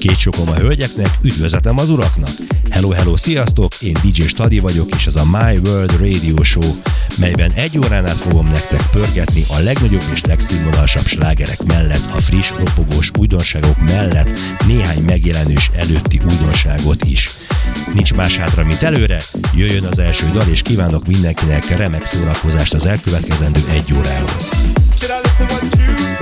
Két sokom a hölgyeknek, üdvözletem az uraknak! Hello, hello, sziasztok! Én DJ Stadi vagyok, és ez a My World Radio Show, melyben egy órán át fogom nektek pörgetni a legnagyobb és legszínvonalasabb slágerek mellett, a friss, ropogós újdonságok mellett néhány megjelenés előtti újdonságot is. Nincs más hátra, mint előre, jöjjön az első dal, és kívánok mindenkinek remek szórakozást az elkövetkezendő egy órához. Should I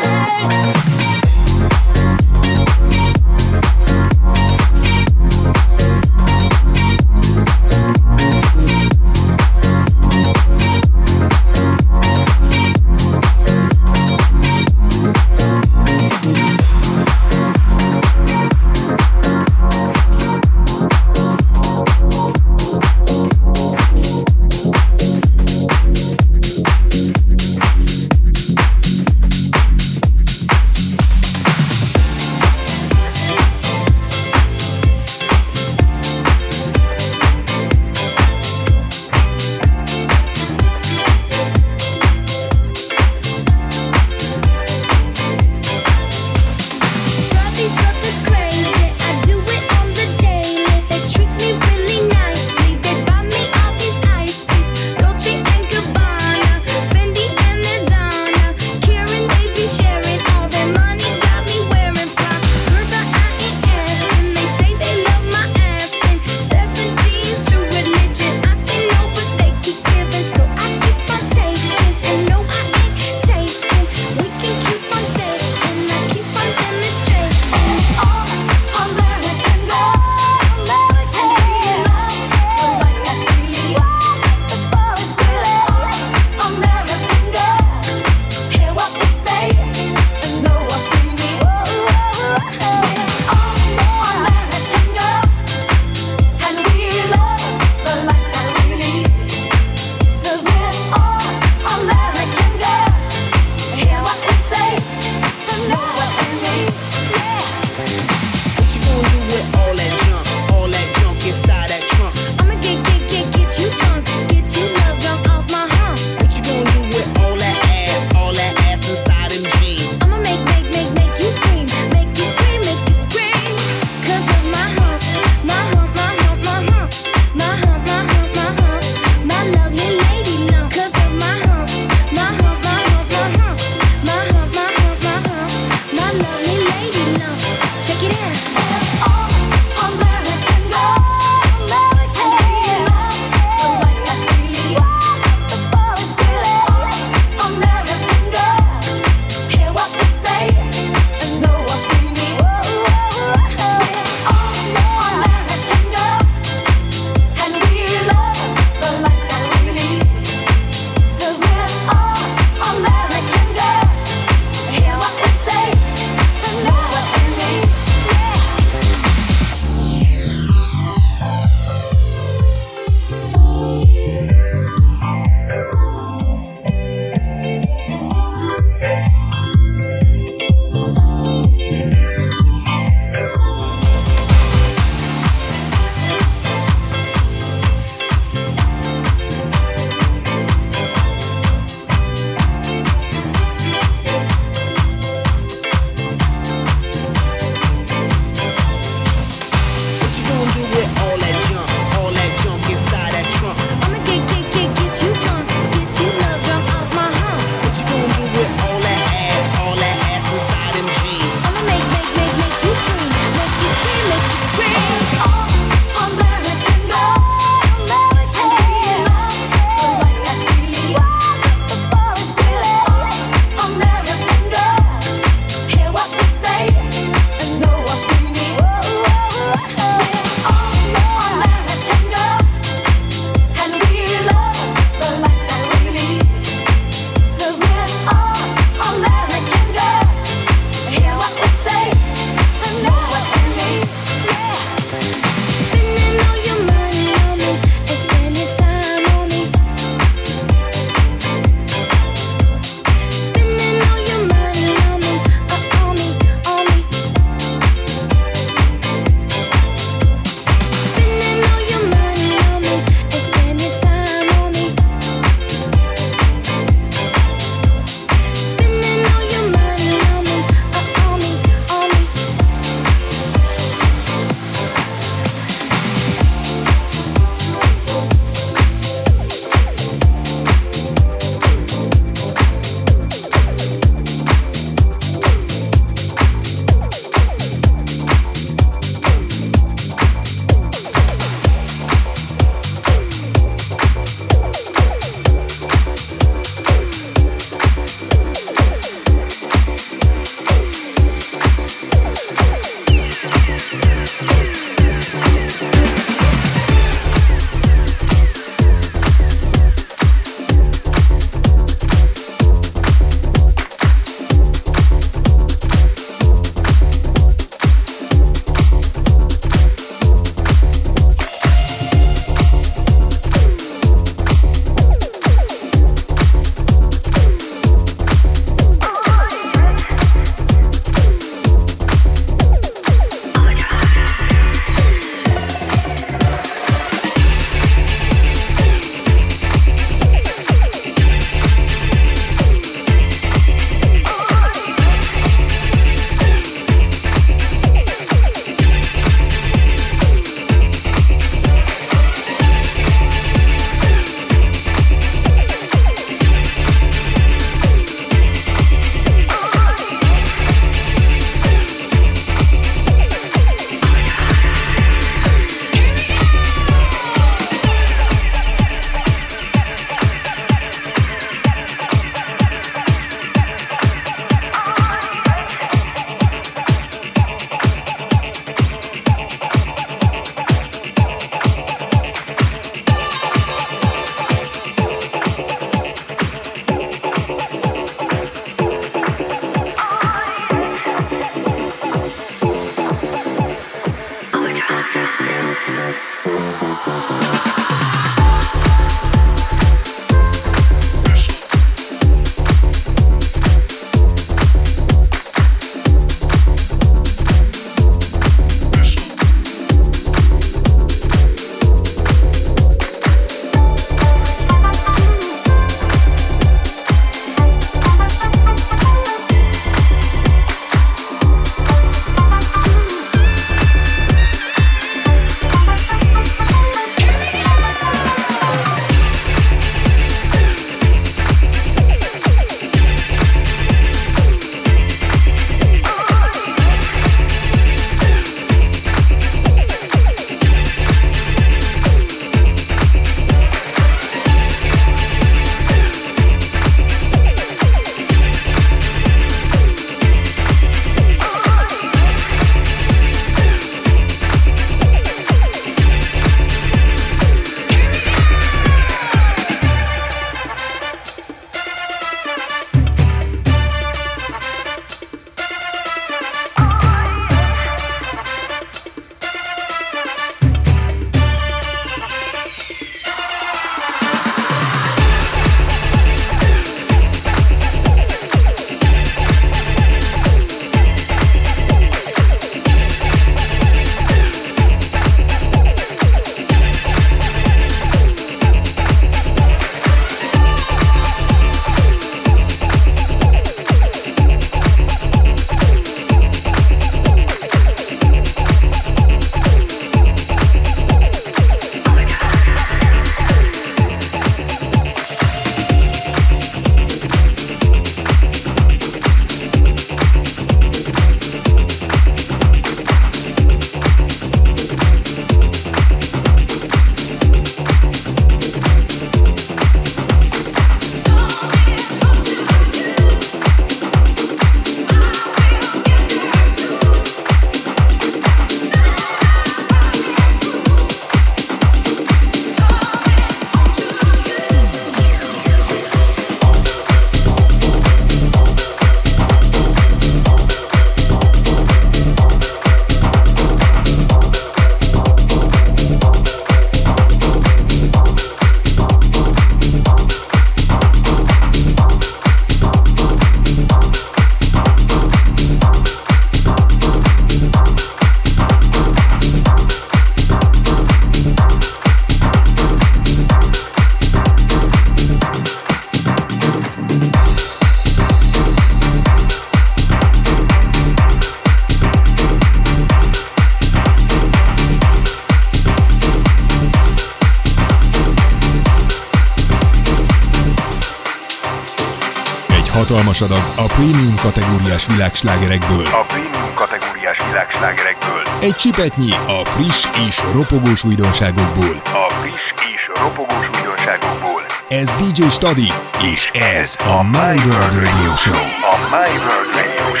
hatalmas adag a prémium kategóriás világslágerekből. A prémium kategóriás világslágerekből. Egy csipetnyi a friss és ropogós újdonságokból. A friss és ropogós újdonságokból. Ez DJ Stadi, és ez a My World Radio Show. A My World Radio Show.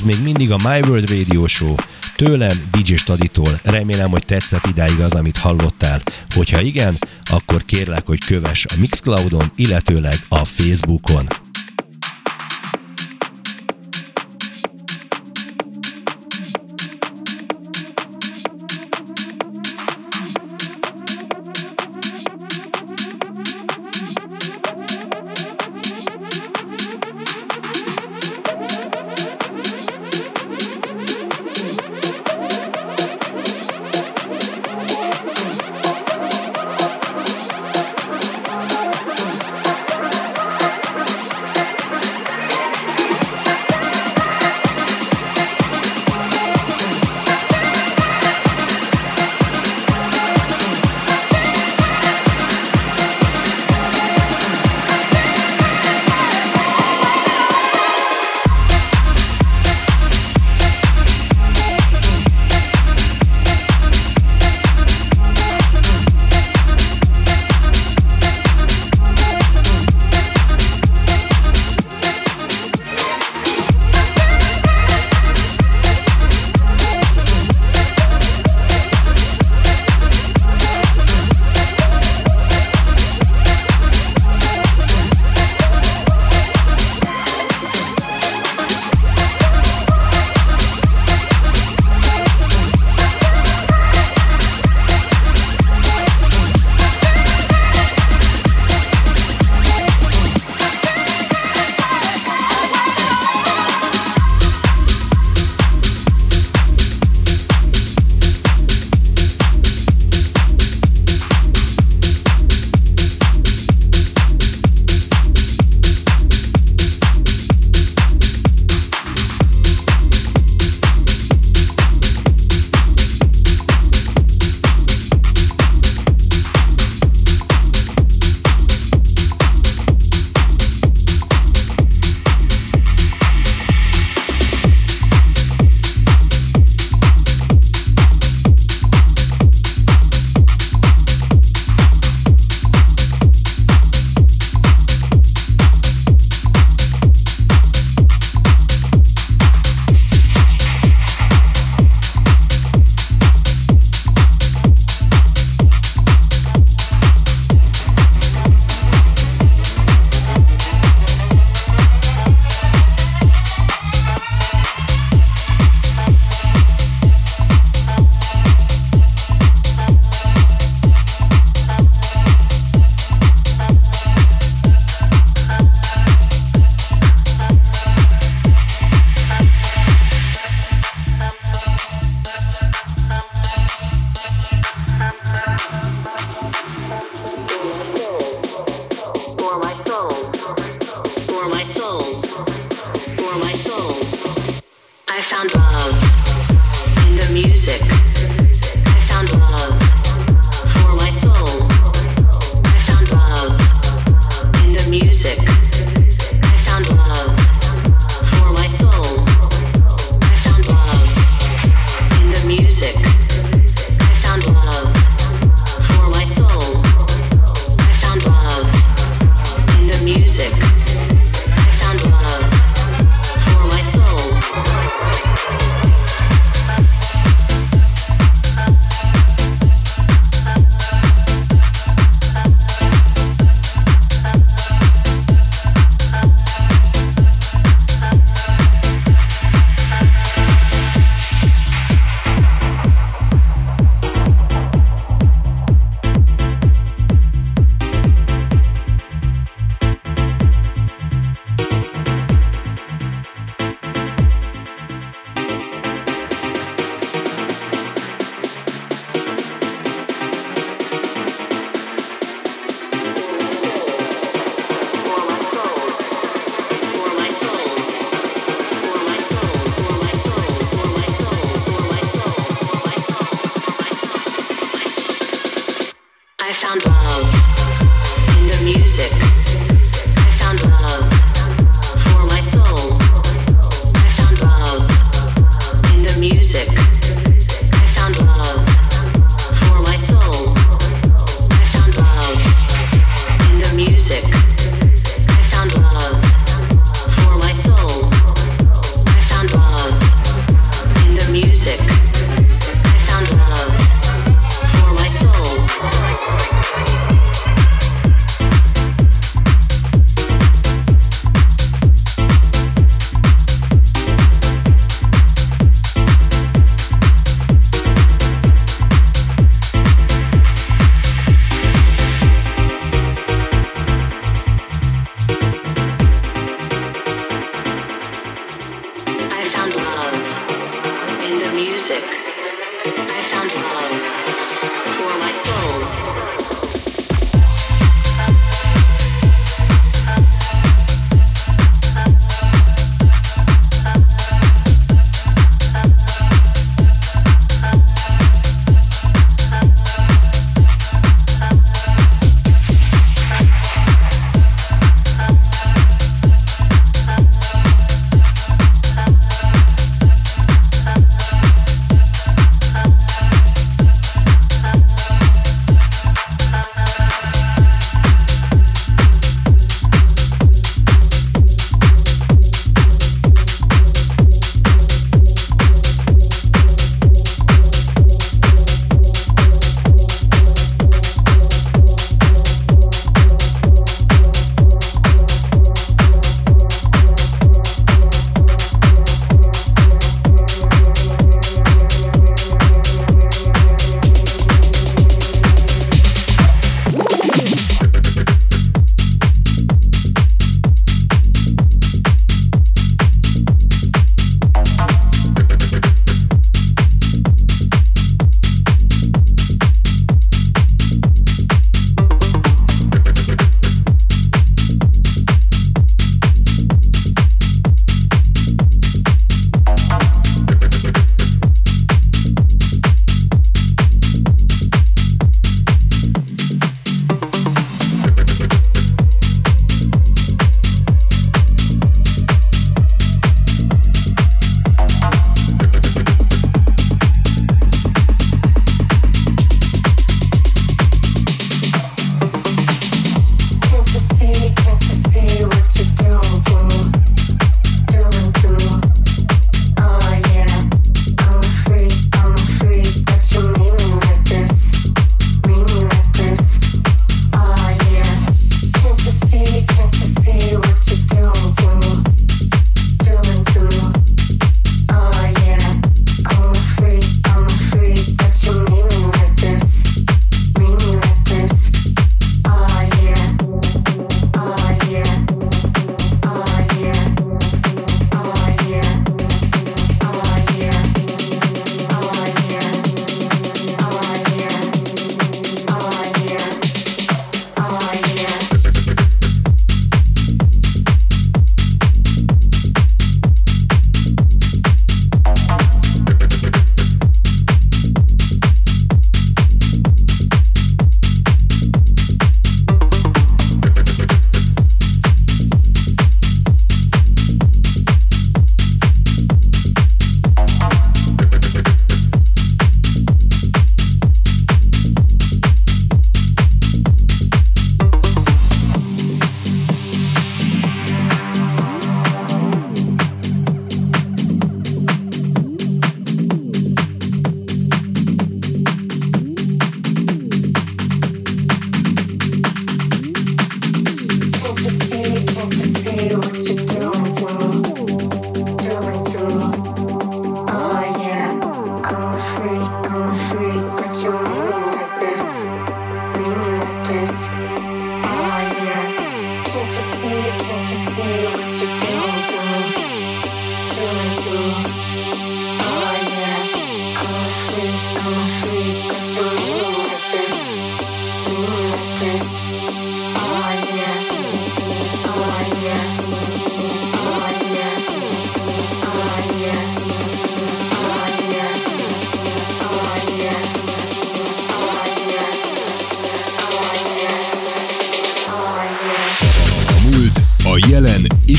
Ez még mindig a My World Radio Show, tőlem DJ Staditól. Remélem, hogy tetszett idáig az, amit hallottál. Hogyha igen, akkor kérlek, hogy kövess a Mixcloudon, illetőleg a Facebookon.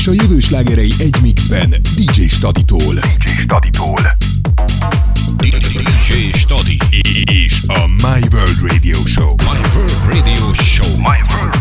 és a jövő slágerei egy mixben DJ Staditól. DJ Staditól. My World Radio Show. My World Radio Show. My World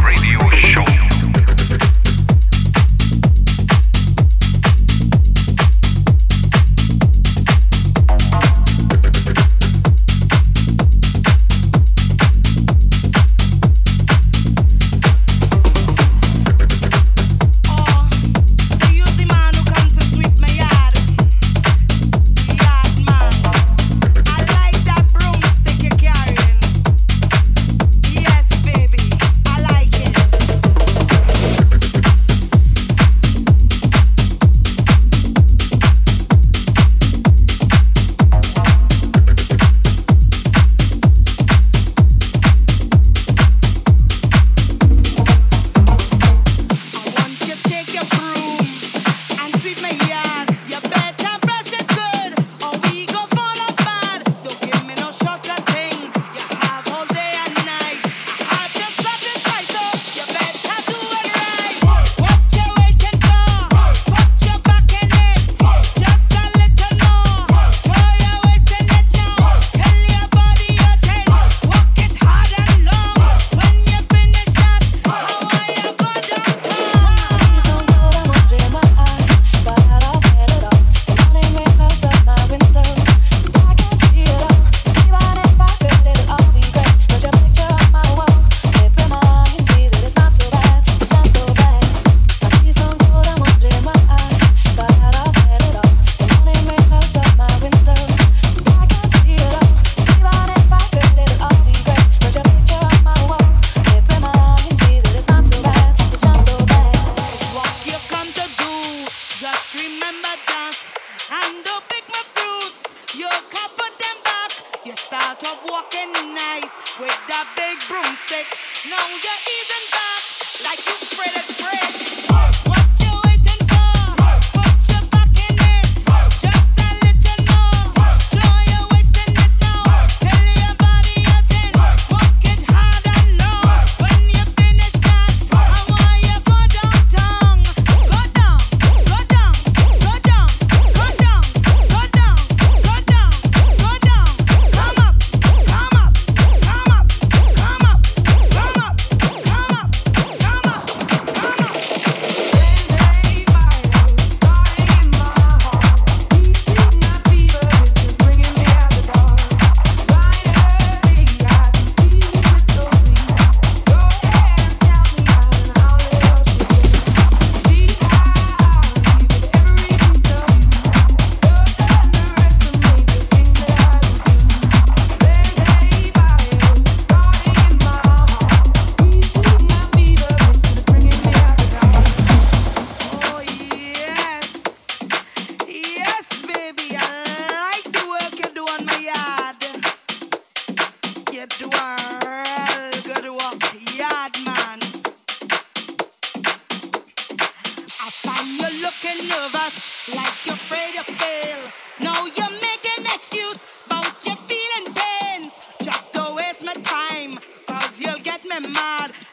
What you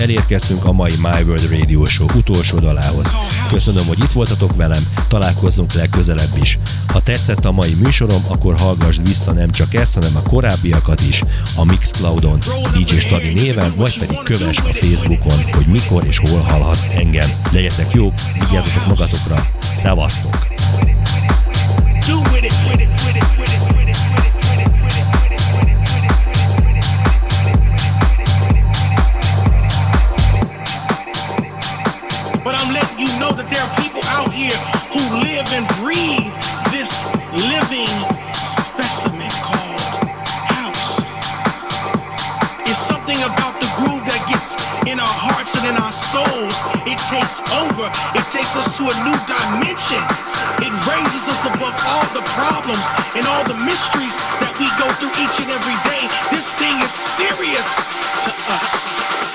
Elérkeztünk a mai My World Radio Show utolsó dalához. Köszönöm, hogy itt voltatok velem, találkozzunk legközelebb is. Ha tetszett a mai műsorom, akkor hallgassd vissza nem csak ezt, hanem a korábbiakat is a Mixcloudon, DJ Stadi néven, vagy pedig kövess a Facebookon, hogy mikor és hol hallhatsz engem. Legyetek jók, vigyázzatok magatokra, szevasztok! Do with it, with it. to a new dimension. It raises us above all the problems and all the mysteries that we go through each and every day. This thing is serious to us.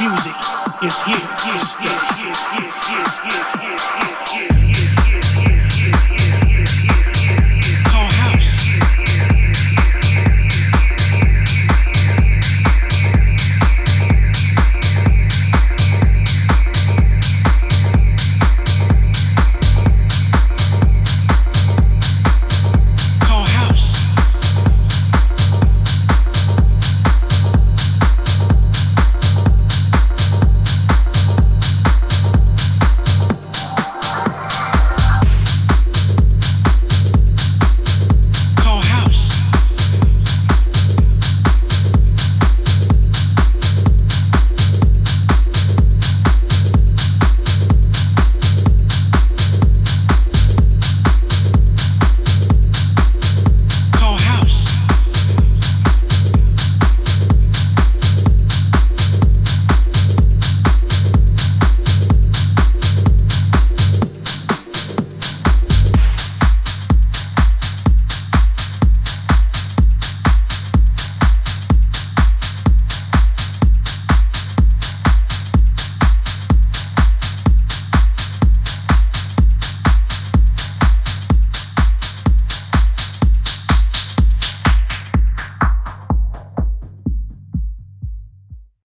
music is here.